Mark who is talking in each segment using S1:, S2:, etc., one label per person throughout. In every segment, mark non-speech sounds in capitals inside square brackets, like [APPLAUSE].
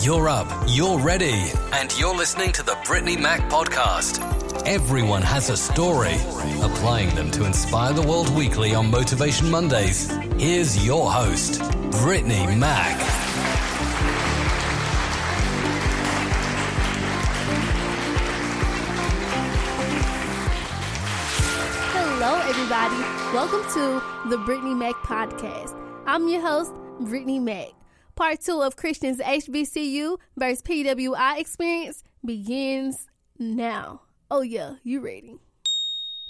S1: You're up, you're ready, and you're listening to the Brittney Mack podcast. Everyone has a story. Applying them to inspire the world weekly on Motivation Mondays. Here's your host, Brittney Mack.
S2: Hello, everybody. Welcome to the Brittney Mack podcast. I'm your host, Brittany Mac. Part two of Christians HBCU versus PWI experience begins now. Oh, yeah, you ready?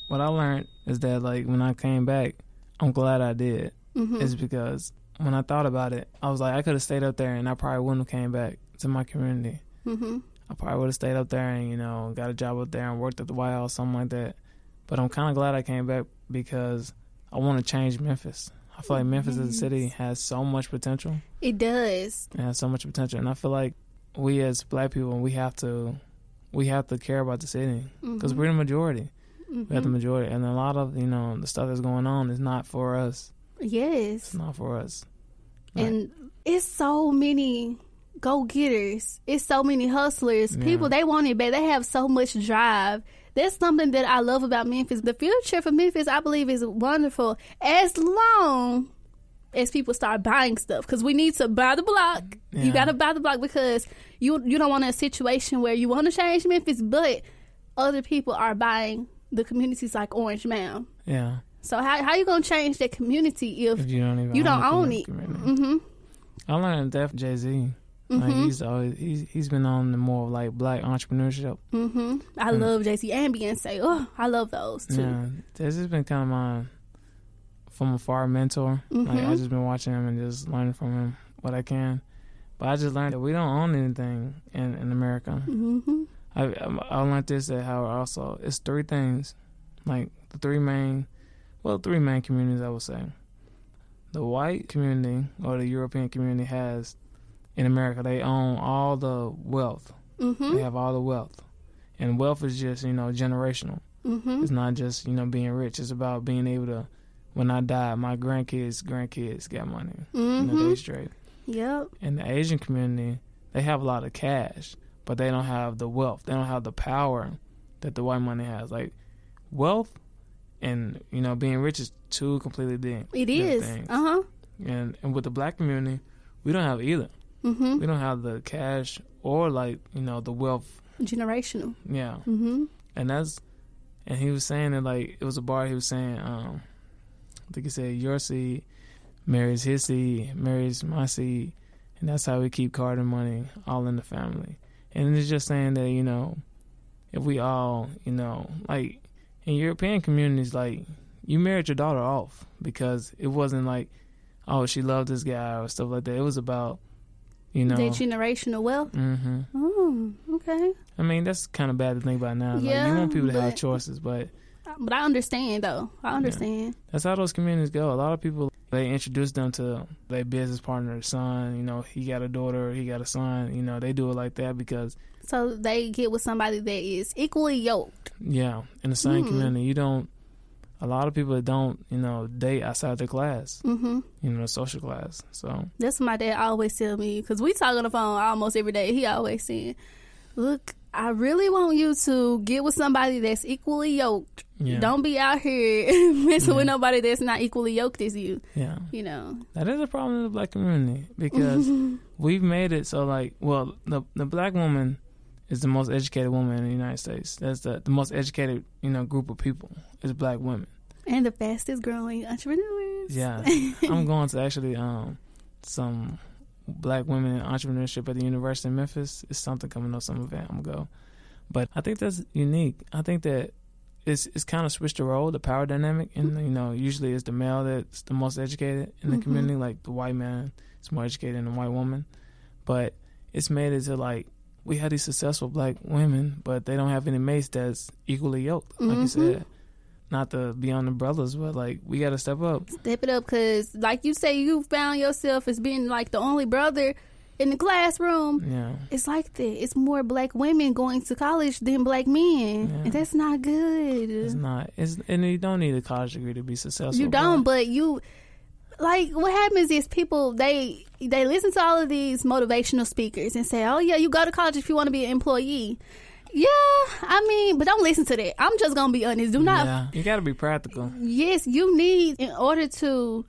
S3: what I learned is that like when I came back, I'm glad I did. It's because when I thought about it, I was like I could have stayed up there and I probably wouldn't have came back to my community.
S2: Mm-hmm.
S3: I probably would have stayed up there and you know got a job up there and worked at the White House, something like that. But I'm kind of glad I came back because I want to change Memphis. I feel like Memphis as a city has so much potential.
S2: It does.
S3: It has so much potential, and I feel like we as Black people, we have to, we have to care about the city mm-hmm. because we're the majority. We have the mm-hmm. majority, and a lot of you know the stuff that's going on is not for us.
S2: Yes.
S3: It's not for us.
S2: And it's so many go getters. It's so many hustlers. People they want it bad. They have so much drive. That's something that I love about Memphis. The future for Memphis, I believe, is wonderful as long as people start buying stuff. Because we need to buy the block. You got to buy the block because you you don't want a situation where you want to change Memphis, but other people are buying the communities like Orange Mound.
S3: Yeah,
S2: So how how you gonna change that community if
S3: if you don't even
S2: you don't own it?
S3: community.
S2: Mm-hmm.
S3: I learned that from Jay Z. Like he's always he's he's been on the more of like black entrepreneurship.
S2: Mm-hmm. I love Jay Z and Beyonce. Oh, I love those too.
S3: Yeah, this has been kind of my from afar mentor. Like
S2: Mm-hmm.
S3: I just been watching him and just learning from him what I can. But I just learned that we don't own anything in in America.
S2: Mm-hmm.
S3: I I I learned this at Howard also. It's three things, like the three main, well, three main communities I would say. The white community or the European community has in America. They own all the wealth.
S2: Mm-hmm.
S3: They have all the wealth, and wealth is just you know generational.
S2: Mm-hmm.
S3: It's not just you know being rich. It's about being able to. When I die, my grandkids, grandkids got money. You know,
S2: Mm-hmm.
S3: they straight.
S2: Yep.
S3: In the Asian community, they have a lot of cash, but they don't have the wealth. They don't have the power that the white money has. Like wealth and you know being rich is two completely different.
S2: It
S3: different
S2: Uh huh.
S3: And and with the black community, we don't have either.
S2: Mm-hmm.
S3: We don't have the cash or like you know the wealth.
S2: Generational.
S3: Yeah,
S2: Mm-hmm.
S3: and that's and he was saying that like it was a bar. He was saying, um, I think he said your seed marries his seed, marries my seed, and that's how we keep card and money all in the family. And it's just saying that you know, if we all you know like in European communities, like you married your daughter off because it wasn't like, oh she loved this guy or stuff like that. It was about you know.
S2: That generational wealth.
S3: hmm
S2: Oh, okay.
S3: I mean, that's kind of bad to think about now. like,
S2: Yeah,
S3: you want people to have
S2: but-
S3: choices, but
S2: But I understand though. I understand.
S3: that's how those communities go. A lot of people they introduce them to their business partner's son. You know, he got a daughter, he got a son. You know, they do it like that because
S2: So they get with somebody that is equally yoked.
S3: yeah, in the same
S2: Hmm.
S3: community, you don't. A lot of people that don't, you know, date outside their class.
S2: Mm-hmm.
S3: You know, social class. So
S2: That's what my dad always tell me because we talk on the phone almost every day. He always saying, "Look, I really want you to get with somebody that's equally yoked.
S3: yeah,
S2: Don't be out here [LAUGHS] messing with nobody that's not equally yoked as you.
S3: yeah.
S2: You know."
S3: That is a problem in the black community because [LAUGHS] we've made it so like, well, the the black woman is the most educated woman in the United States. That's the the most educated you know group of people is black women.
S2: And the fastest growing entrepreneurs.
S3: Yeah, [LAUGHS] I'm going to actually um some black women in entrepreneurship at the University of Memphis. It's something coming up, some event I'm gonna go. But I think that's unique. I think that it's it's kind of switched the role, the power dynamic, and you know usually it's the male that's the most educated in the
S2: Mhm.
S3: community, like the white man is more educated than the white woman. But it's made it to like we have these successful black women, but they don't have any mates that's equally yoked, like you
S2: Mhm.
S3: said. Not to be on the brothers, but like we got to step up.
S2: Step it up because, like you say, you found yourself as being like the only brother in the classroom.
S3: Yeah.
S2: It's like that. It's more black women going to college than black men,
S3: Yeah.
S2: and that's not good.
S3: It's not. It's and you don't need a college degree to be successful.
S2: you don't, but you. Like what happens is people they they listen to all of these motivational speakers and say, "Oh yeah, you go to college if you want to be an employee." Yeah, I mean, but don't listen to that. I'm just gonna be honest. Do not.
S3: Yeah, you got to be practical.
S2: Yes, you need in order to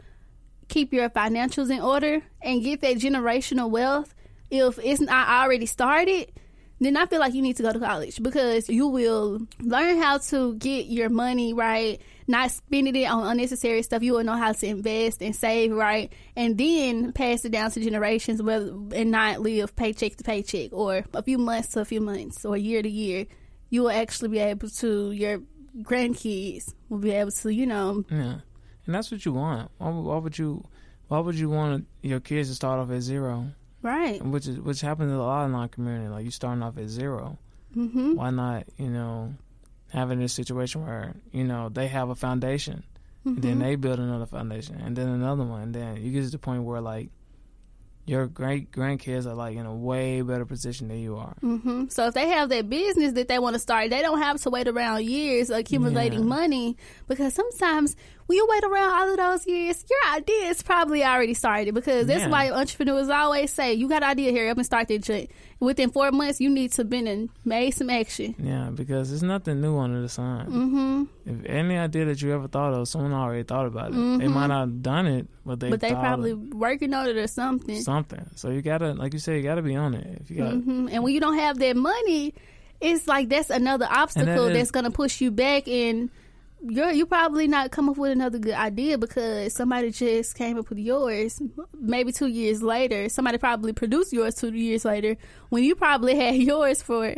S2: keep your financials in order and get that generational wealth. If it's not already started, then I feel like you need to go to college because you will learn how to get your money right, not spending it on unnecessary stuff. You will know how to invest and save right, and then pass it down to generations, whether and not live paycheck to paycheck or a few months to a few months or year to year. You will actually be able to your grandkids will be able to, you know,
S3: Yeah, and that's what you want. Why, would- why would you? Why would you want your kids to start off at zero?
S2: right.
S3: Which is which happens a lot in our community. Like you starting off at zero.
S2: hmm
S3: Why not? You know, having this situation where you know they have a foundation,
S2: Mm-hmm.
S3: then they build another foundation, and then another one, and then you get to the point where like your great grandkids are like in a way better position than you are.
S2: hmm So if they have that business that they want to start, they don't have to wait around years accumulating
S3: Yeah.
S2: money because sometimes when you wait around all of those years, your idea is probably already started because that's
S3: Yeah.
S2: why entrepreneurs always say, you got an idea here, up and start that joint. Within four months, you need to been and made some action.
S3: Yeah, because there's nothing new under the sun.
S2: hmm
S3: If any idea that you ever thought of, someone already thought about it. They might not have done it, but they
S2: But they probably
S3: of
S2: working on it or something.
S3: something. So you gotta, like you said, you gotta be on it. If you got,
S2: hmm And when you don't have that money, it's like that's another obstacle
S3: is-
S2: that's to push you back and you're you probably not come up with another good idea because somebody just came up with yours maybe two years later somebody probably produced yours two years later when you probably had [LAUGHS] yours for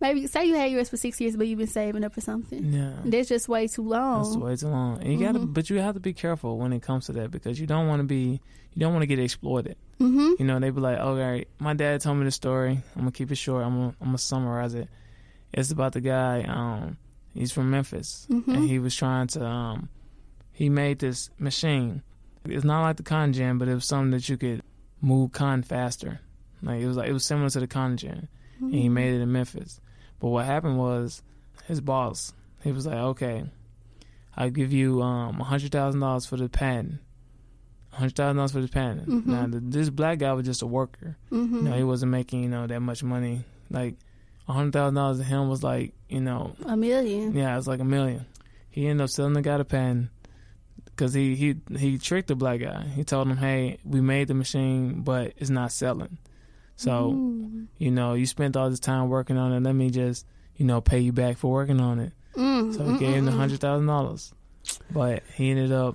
S2: maybe say you had yours for six years but you've been saving up for something
S3: yeah,
S2: that's just way too long
S3: that's way too long. And you gotta, but you have to be careful when it comes to that because you don't want to be, you don't want to get exploited.
S2: hmm
S3: You know, they be like, okay, my dad told me the story. I'm gonna keep it short. I'm gonna, I'm gonna summarize it. It's about the guy. Um, he's from Memphis, and he was trying to. Um, he made this machine. It's not like the cotton gin, but it was something that you could move con faster. Like it was like it was similar to the cotton gin, and he made it in Memphis. But what happened was his boss. He was like, okay, I'll give you um a hundred thousand dollars for the patent. Hundred thousand dollars for the patent. Now the, this black guy was just a worker.
S2: hmm
S3: You know, he wasn't making you know that much money. Like a hundred thousand dollars to him was like you know
S2: a million
S3: yeah, it was like a million. He ended up selling the guy the pen because he he he tricked the black guy. He told him, "Hey, we made the machine, but it's not selling. So
S2: Mm.
S3: you know, you spent all this time working on it. Let me just you know pay you back for working on it."
S2: Mm,
S3: So he gave him the hundred thousand dollars, but he ended up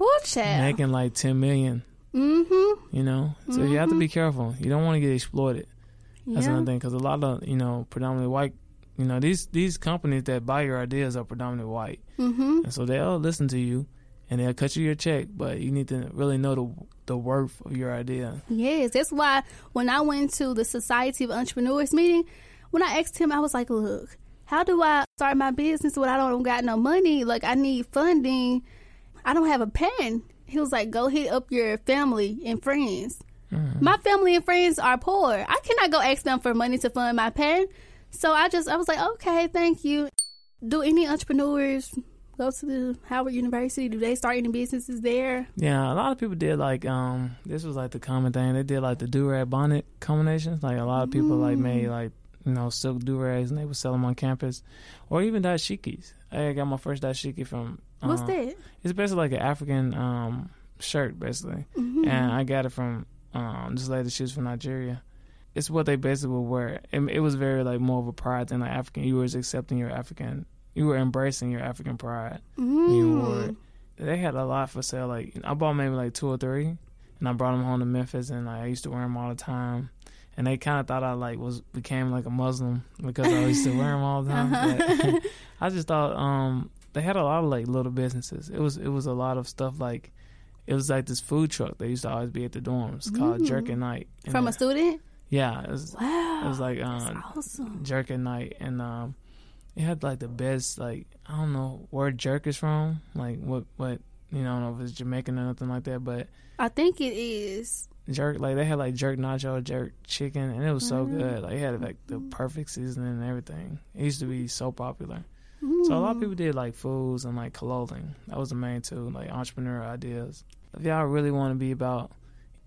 S3: making like ten million.
S2: Mm-hmm.
S3: You know, so you have to be careful. You don't want to get exploited. That's
S2: Yeah.
S3: another thing because a lot of you know predominantly white, you know these these companies that buy your ideas are predominantly white,
S2: Mm-hmm.
S3: and so they'll listen to you, and they'll cut you your check, but you need to really know the the worth of your idea.
S2: Yes, that's why when I went to the Society of Entrepreneurs meeting, when I asked him, I was like, "Look, how do I start my business when I don't got no money? Like, I need funding. I don't have a pen." He was like, "Go hit up your family and friends. My family and friends are poor. I cannot go ask them for money to fund my pen." So I just, I was like, "Okay, thank you." Do any entrepreneurs go to the Howard University? Do they start any businesses there?
S3: Yeah, a lot of people did like um this was like the common thing. They did like the do rag bonnet combinations. Like a lot of people like made like you know silk do rags and they would sell them on campus, or even dashikis. I got my first dashiki from.
S2: What's
S3: uh,
S2: that?
S3: It's basically like an African um, shirt, basically,
S2: Mm-hmm.
S3: and I got it from um, this lady. She was from Nigeria. It's what they basically would wear. It, it was very like more of a pride than like African. You were accepting your African. You were embracing your African pride.
S2: Mm.
S3: You. They had a lot for sale. Like I bought maybe like two or three, and I brought them home to Memphis, and like, I used to wear them all the time. And they kind of thought I like was became like a Muslim because I used to wear them all the time. [LAUGHS] But [LAUGHS] I just thought um they had a lot of like little businesses. It was it was a lot of stuff like it was like this food truck that used to always be at the dorms called Jerk at Night. And
S2: From a student?
S3: yeah, it was
S2: Wow.
S3: it was like um,
S2: awesome.
S3: Jerk at Night, and um, it had like the best like I don't know where jerk is from, like what what you know I don't know if it's Jamaican or nothing like that, but
S2: I think it is.
S3: jerk like they had like jerk nacho, jerk chicken, and it was so
S2: Mm-hmm.
S3: good. Like it had like the perfect seasoning and everything. It used to be so popular. So a lot of
S2: Mm.
S3: people did like foods and like clothing. That was the main two, like entrepreneur ideas. if y'all really want to be about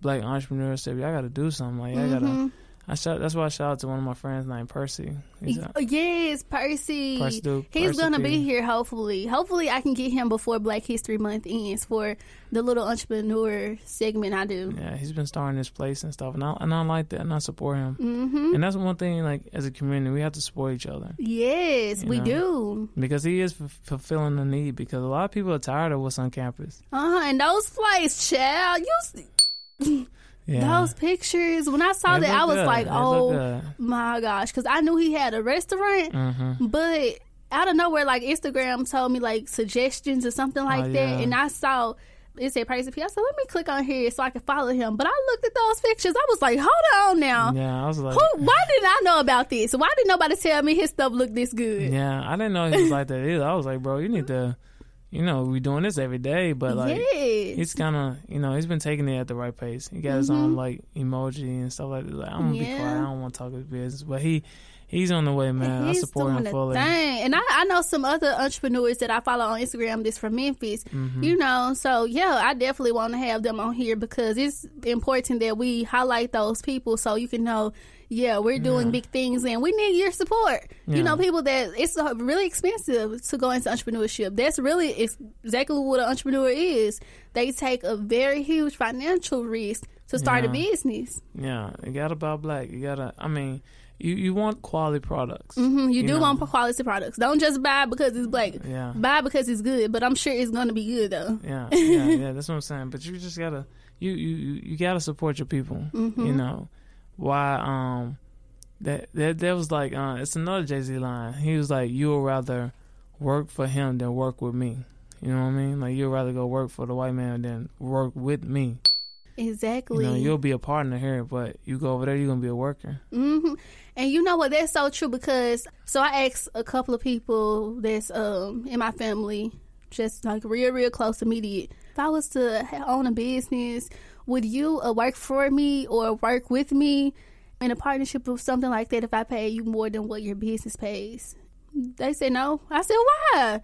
S3: black entrepreneurship, y'all got to do something. Like, y'all got to. I shout. That's why I shout out to one of my friends named Percy. He's a,
S2: Yes, Percy.
S3: Percy Duke,
S2: He's
S3: Percy
S2: gonna be here. Hopefully, hopefully I can get him before Black History Month ends for the little entrepreneur segment I do.
S3: Yeah, he's been starting this place and stuff, and I and I like that, and I support him.
S2: hmm
S3: And that's one thing. Like as a community, we have to support each other
S2: Yes, we
S3: know.
S2: do.
S3: because he is f- fulfilling the need. Because a lot of people are tired of what's on campus.
S2: Uh huh. And those flights, child, you
S3: Yeah,
S2: those pictures. When I saw that, I was
S3: good.
S2: like, oh my gosh, because I knew he had a restaurant,
S3: Mhm.
S2: but out of nowhere, like Instagram told me like suggestions or something like
S3: Oh,
S2: that,
S3: yeah.
S2: and I saw. It said Percy P. I said, let me click on here so I can follow him. But I looked at those pictures. I was like, hold on now.
S3: Yeah, I was like,
S2: Who? Why didn't I know about this? Why did nobody tell me his stuff looked this good?
S3: yeah, I didn't know he was like that either. I was like, bro, you need to, you know, we doing this every day, but like.
S2: yes.
S3: He's kind of, you know, he's been taking it at the right pace. He got his own like emoji and stuff like that. Like, I'm gonna be
S2: Mm-hmm.
S3: Quiet. I don't want to talk his business, but he, he's on the way, man. I support him fully.
S2: Thing. And I, I know some other entrepreneurs that I follow on Instagram that's from Memphis.
S3: Mm-hmm.
S2: You know, so yeah, I definitely want to have them on here because it's important that we highlight those people so you can know, yeah, we're doing
S3: Yeah.
S2: big things and we need your support. You know, people that it's really expensive to go into entrepreneurship. That's really exactly what an entrepreneur is. They take a very huge financial risk to start a business.
S3: Yeah, you gotta buy black. You gotta. I mean, you you want quality products.
S2: hmm You, do
S3: know.
S2: want quality products. Don't just buy because it's black.
S3: Yeah.
S2: Buy because it's good, but I'm sure it's gonna be good though.
S3: Yeah, [LAUGHS] yeah, yeah. That's what I'm saying. But you just gotta, you you you, you gotta support your people.
S2: Mm-hmm.
S3: You know, why? Um, that that that was like, uh, it's another Jay Z line. He was like, you would rather work for him than work with me. You know what I mean? Like you'd rather go work for the white man than work with me.
S2: Exactly.
S3: You know, you'll be a partner here, but you go over there, you're gonna be a worker.
S2: hmm And you know what? That's so true because so I asked a couple of people that's um in my family, just like real, real close, immediate. If I was to own a business, would you uh, work for me or work with me in a partnership or something like that? If I pay you more than what your business pays, they said no. I said why?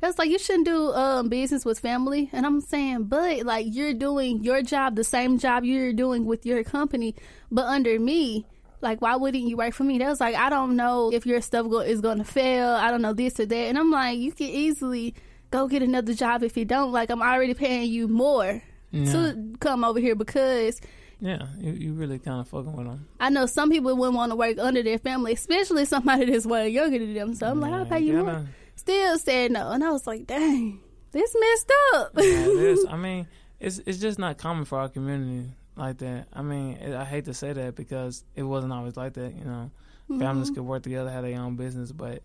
S2: That's like you shouldn't do um, business with family, and I'm saying, but like you're doing your job, the same job you're doing with your company, but under me. Like, why wouldn't you work for me? That was like, I don't know if your stuff go- is going to fail. I don't know this or that, and I'm like, you can easily go get another job if you don't. Like, I'm already paying you more
S3: Yeah,
S2: to come over here because
S3: yeah. You, you really kind of fucking with them.
S2: I know some people wouldn't want to work under their family, especially somebody [LAUGHS] that's way younger than them. So I'm like, I'll pay you more. Still said no, and I was like, dang, this messed up.
S3: Yeah, it [LAUGHS] is. I mean, it's it's just not common for our community like that. I mean, it, I hate to say that because it wasn't always like that. You know, mm-hmm. families could work together, have their own business, but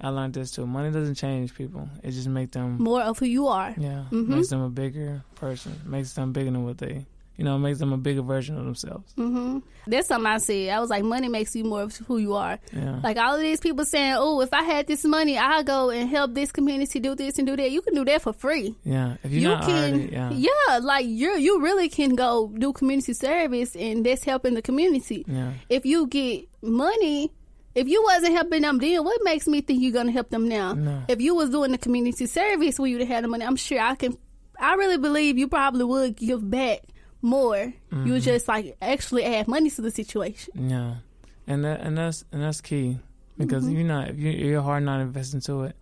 S3: I learned this too. Money doesn't change people. It just makes them,
S2: more of who you are.
S3: yeah,
S2: Mhm.
S3: makes them a bigger person. Makes them bigger than what they, you know, makes them a bigger version of themselves.
S2: Mm-hmm. That's something I said. I was like, money makes you more of who you are.
S3: Yeah,
S2: Like all of these people saying, "Oh, if I had this money, I'll go and help this community do this and do that." You can do that for free.
S3: yeah. If
S2: you can,
S3: already, yeah,
S2: like you you really can go do community service, and that's helping the community.
S3: yeah,
S2: If you get money, if you wasn't helping them then, what makes me think you're gonna help them now?
S3: No.
S2: If you was doing the community service where you'd have had the money, I'm sure I can. I really believe you probably would give back more. You would just like actually add money to the situation.
S3: yeah. And that and that's and that's key because
S2: Mm-hmm.
S3: if you're not if you, your heart not invested into it,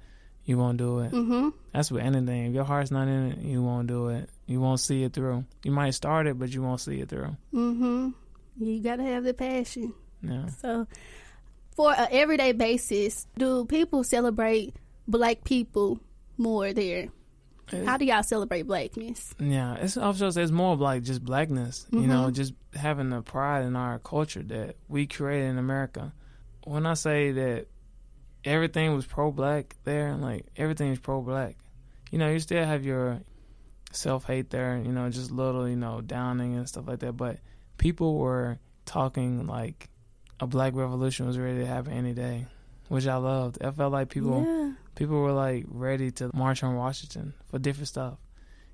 S3: you won't do it.
S2: hmm
S3: That's with anything. If your heart's not in it, you won't do it. You won't see it through. You might start it, but you won't see it through.
S2: hmm You gotta have the passion.
S3: Yeah.
S2: So, for an everyday basis, do people celebrate black people more there? How do y'all celebrate blackness?
S3: Yeah. It's also it's more of like just blackness. You know, mm-hmm. just having the pride in our culture that we created in America. When I say that everything was pro black there, like everything is pro black. You know, you still have your self hate there, you know, just little, you know, downing and stuff like that. But people were talking like a black revolution was ready to happen any day, which I loved. I felt like people
S2: yeah,
S3: people were like ready to march on Washington for different stuff.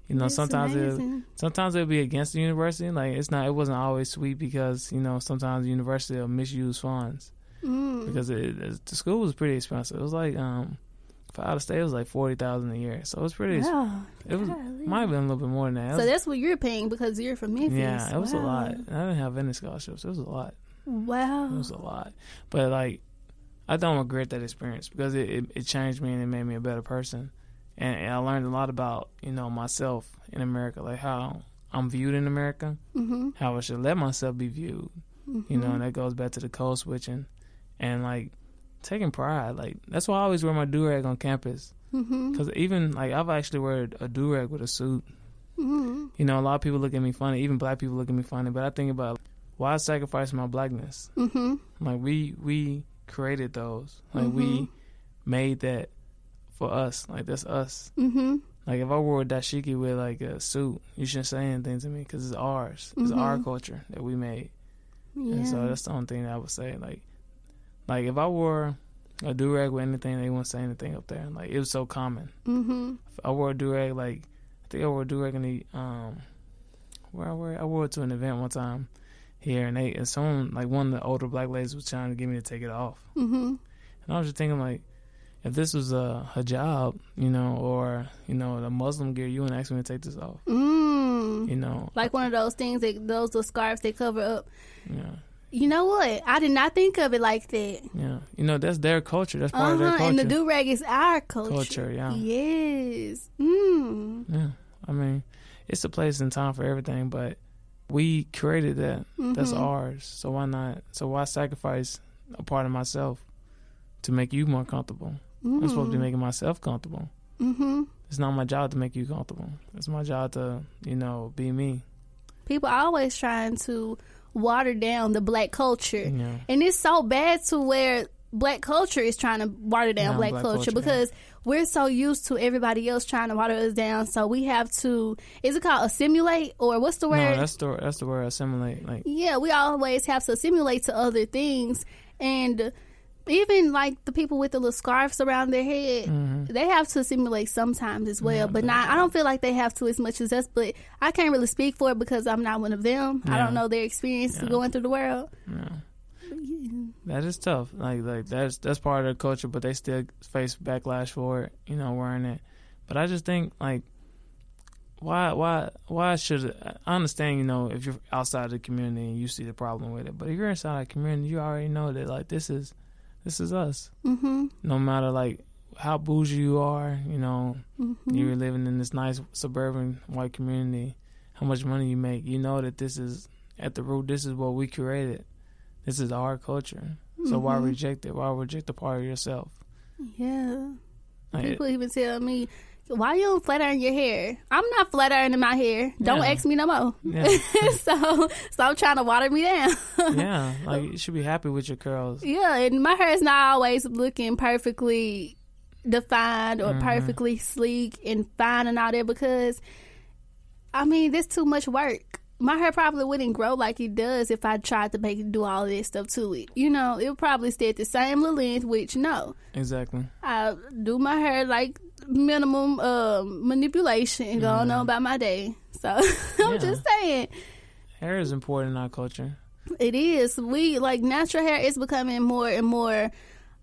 S3: You know,
S2: that's
S3: sometimes it sometimes it'll be against the university. Like it's not, it wasn't always sweet because you know sometimes the university will misuse funds
S2: Mm.
S3: because it, it, the school was pretty expensive. It was like um for out of state, it was like forty thousand a year. So it was pretty.
S2: Wow.
S3: It was
S2: golly.
S3: might have been a little bit more than that.
S2: So
S3: was-
S2: that's what you're paying because you're from Memphis.
S3: yeah, it was a lot. I didn't have any scholarships. It was a lot.
S2: Wow.
S3: It was a lot. But like, I don't regret that experience because it, it, it changed me and it made me a better person. And, and I learned a lot about you know myself in America, like how I'm viewed in America,
S2: Mm-hmm.
S3: how I should let myself be viewed. You know, and that goes back to the code switching and like taking pride. Like that's why I always wear my do rag on campus.
S2: Mm-hmm.
S3: Because even like I've actually wear a do rag with a suit.
S2: Mm-hmm.
S3: You know, a lot of people look at me funny. Even black people look at me funny. But I think about why sacrifice my blackness.
S2: Mm-hmm.
S3: Like we we created those. Like we made that for us. Like that's us.
S2: Mm-hmm.
S3: Like if I wore a dashiki with like a suit, you shouldn't say anything to me because it's ours. It's our
S2: Mhm.
S3: culture that we made.
S2: Yeah.
S3: And so that's the only thing that I would say. Like, like if I wore a do rag with anything, they wouldn't say anything up there. Like it was so common.
S2: mm-hmm.
S3: If I wore a do rag, like I think I wore a do rag in the um, where I wore it? I wore it to an event one time here, and they and someone like one of the older black ladies was trying to get me to take it off,
S2: Mm-hmm.
S3: and I was just thinking like. If this was a hijab, you know, or you know, the Muslim gear, you wouldn't ask me to take this off,
S2: Mm.
S3: you know.
S2: Like one of those things that those the scarves they cover up.
S3: yeah,
S2: You know what? I did not think of it like that.
S3: yeah, you know, that's their culture. That's part
S2: Uh
S3: of their culture.
S2: And the do rag is our culture.
S3: Culture, yeah.
S2: Yes. Mm.
S3: Yeah, I mean, it's a place and time for everything, but we created that. That's
S2: Mhm.
S3: ours. So why not? So why sacrifice a part of myself to make you more comfortable? I'm supposed to be making myself comfortable.
S2: Mm-hmm.
S3: It's not my job to make you comfortable. It's my job to, you know, be me.
S2: People always trying to water down the black culture.
S3: Yeah.
S2: And it's so bad to where black culture is trying to water down
S3: Yeah,
S2: black,
S3: black
S2: culture,
S3: culture, yeah.
S2: because we're so used to everybody else trying to water us down. So we have to, is it called assimilate or what's the word?
S3: No, that's the that's the word assimilate. Like
S2: yeah, we always have to assimilate to other things. And even like the people with the little scarves around their head, they have to assimilate sometimes as well.
S3: Mm-hmm. Yeah,
S2: but not, I don't feel like they have to as much as us. But I can't really speak for it because I'm not one of them. I don't know their experience
S3: Yeah.
S2: going through the world.
S3: That is tough. Like like that's that's part of their culture, but they still face backlash for it. You know, wearing it. But I just think like, why why why should I understand? You know, if you're outside the community and you see the problem with it, but if you're inside the community, you already know that like this is this is us.
S2: Mm-hmm.
S3: No matter like how bougie you are, you know,
S2: Mm-hmm.
S3: you're living in this nice suburban white community. How much money you make, you know that this is at the root. This is what we created. This is our culture. So why
S2: Mhm.
S3: reject it? Why reject a part of yourself?
S2: Yeah.
S3: Like,
S2: People even tell me, why you don't flat iron your hair? I'm not flat ironing my hair. Don't
S3: Yeah.
S2: ask me no more.
S3: Yeah. [LAUGHS]
S2: so stop trying to water me down.
S3: yeah, [LAUGHS] like you should be happy with your curls.
S2: yeah, and my hair is not always looking perfectly defined or
S3: Mhm.
S2: perfectly sleek and fine and all that because, I mean, there's too much work. My hair probably wouldn't grow like it does if I tried to make it do all this stuff to it. You know, it would probably stay at the same little length, which no.
S3: Exactly.
S2: I do my hair like minimum um, manipulation and go on about my day. So [LAUGHS] I'm
S3: Yeah.
S2: just saying,
S3: Hair is important in our culture.
S2: it is. We like natural hair is becoming more and more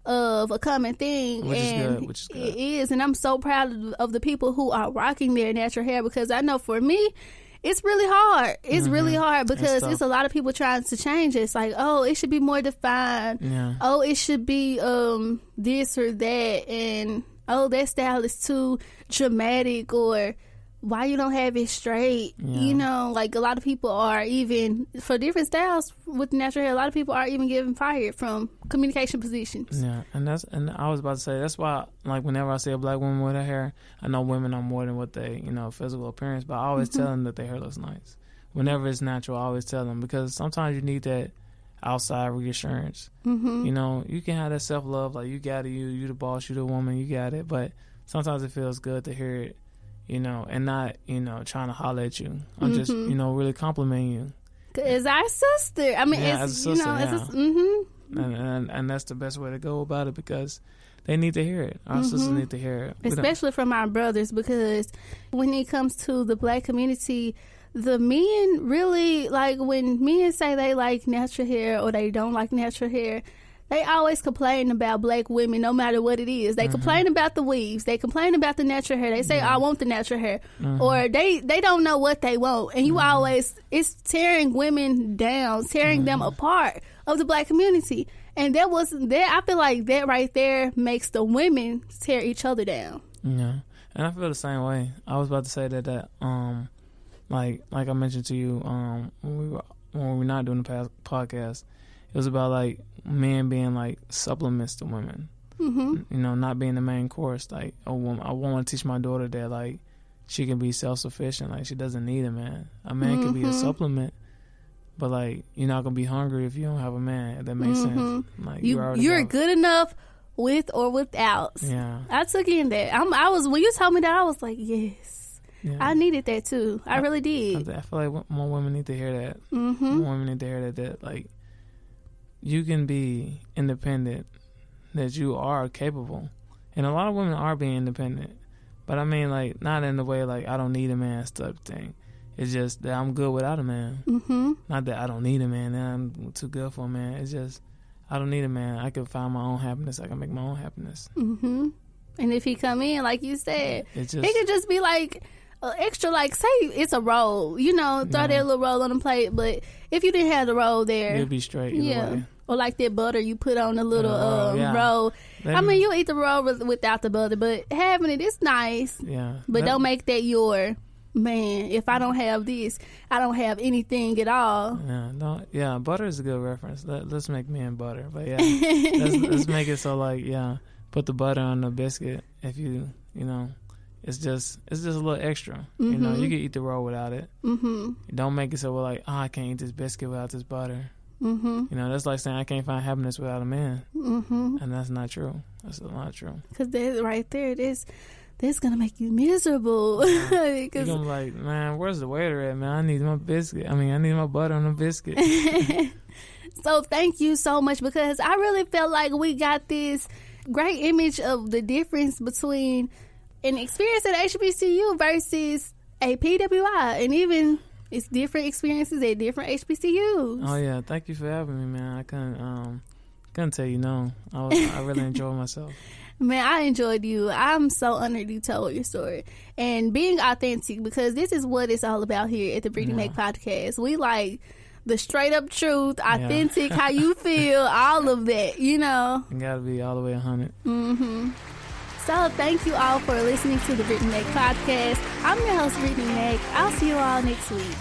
S2: of a common thing,
S3: Which is good, which is good.
S2: it is. And I'm so proud of the people who are rocking their natural hair because I know for me. It's really hard. It's really hard because
S3: tough.
S2: it's a lot of people trying to change it. It's like, oh, it should be more defined
S3: Yeah.
S2: oh, it should be um this or that, and oh, that style is too dramatic, or why you don't have it straight.
S3: Yeah.
S2: You know, like a lot of people are even for different styles with natural hair. A lot of people are even getting fired from communication positions.
S3: Yeah, and that's and I was about to say that's why like whenever I see a black woman with her hair, I know women are more than what they you know physical appearance, but I always tell them that their hair looks nice. Whenever it's natural, I always tell them because sometimes you need that outside reassurance.
S2: Mm-hmm.
S3: You know, you can have that self love like you got it, you you the boss, you the woman, you got it, but sometimes it feels good to hear it. You know, and not you know trying to holler at you. I'm just
S2: Mhm.
S3: you know really complimenting you.
S2: It's our sister. I mean,
S3: Yeah,
S2: it's
S3: as a
S2: you know,
S3: sister,
S2: it's mm-hmm.
S3: and, and and that's the best way to go about it because they need to hear it. Our sisters
S2: Mhm.
S3: need to hear it. We don't-
S2: especially from our brothers because when it comes to the black community the men really like when men say they like natural hair or they don't like natural hair they always complain about black women no matter what it is. They mm-hmm. complain about the weaves. They complain about the natural hair. They say, I mm-hmm. want the natural hair. Mm-hmm. Or they, they don't know what they want. And you always, it's tearing women down, tearing them apart of the black community. And that was, that, I feel like that right there makes the women tear each other down.
S3: Yeah, and I feel the same way. I was about to say that that um, like like I mentioned to you um when we were when we were not doing the past podcast, it was about like men being like supplements to women.
S2: hmm
S3: You know, not being the main course. Like a woman, I want to teach my daughter that like she can be self sufficient. Like she doesn't need a man. A man can be a
S2: Mhm.
S3: supplement. But like you're not gonna be hungry if you don't have a man. If that makes sense.
S2: Mhm.
S3: Like
S2: You, you're
S3: got-
S2: good enough with or without.
S3: Yeah,
S2: I took in that. I'm, I was, when you told me that, I was like, yes.
S3: yeah.
S2: I needed that too. I really
S3: I,
S2: did.
S3: I feel like more women need to hear that.
S2: Mm-hmm.
S3: More women need to hear that, that like you can be independent, that you are capable, and a lot of women are being independent. But I mean, like not in the way like I don't need a man type thing. It's just that I'm good without a man.
S2: Mm-hmm.
S3: Not that I don't need a man. That I'm too good for a man. It's just I don't need a man. I can find my own happiness. I can make my own happiness.
S2: Mm-hmm. And if he come in, like you said, he
S3: just
S2: could just be like uh, extra, like say it's a roll, you know, throw that little roll on the plate. But if you didn't have the roll there,
S3: you'll be straight
S2: yeah,
S3: way.
S2: or like that butter you put on the little
S3: Yeah,
S2: um,
S3: yeah.
S2: roll.
S3: Let
S2: I mean, you eat the roll with- without the butter, but having it is nice.
S3: yeah,
S2: But
S3: Let-
S2: don't make that your man. If I don't have this, I don't have anything at all.
S3: Yeah, no, yeah, butter is a good reference. Let, let's make men butter, but yeah, [LAUGHS] let's, let's make it so like yeah, put the butter on the biscuit. If you you know, it's just it's just a little extra. You know, you can eat the roll without it.
S2: Mm-hmm.
S3: Don't make it so we're like, oh, I can't eat this biscuit without this butter.
S2: Mm-hmm.
S3: You know, that's like saying I can't find happiness without a man,
S2: Mm-hmm.
S3: and that's not true. That's not true.
S2: Because that right there, this this gonna make you miserable.
S3: You're
S2: Because
S3: gonna be like, man, where's the waiter at, man? I need my biscuit. I mean, I need my butter on the biscuit. [LAUGHS]
S2: so thank you so much because I really felt like we got this great image of the difference between an experience at HBCU versus a PWI, and even it's different experiences at different HBCUs.
S3: Oh yeah, thank you for having me, man. I couldn't um couldn't tell you no. I was, I really enjoyed myself. [LAUGHS]
S2: Man, I enjoyed you. I'm so honored you told your story and being authentic because this is what it's all about here at the Brittney
S3: Yeah.
S2: Mack podcast. We like the straight up truth, authentic, how you feel, all of that, you know.
S3: You gotta be all the way a hundred.
S2: So thank you all for listening to the Brittney Mack podcast. I'm your host, Brittney Mack. I'll see you all next week.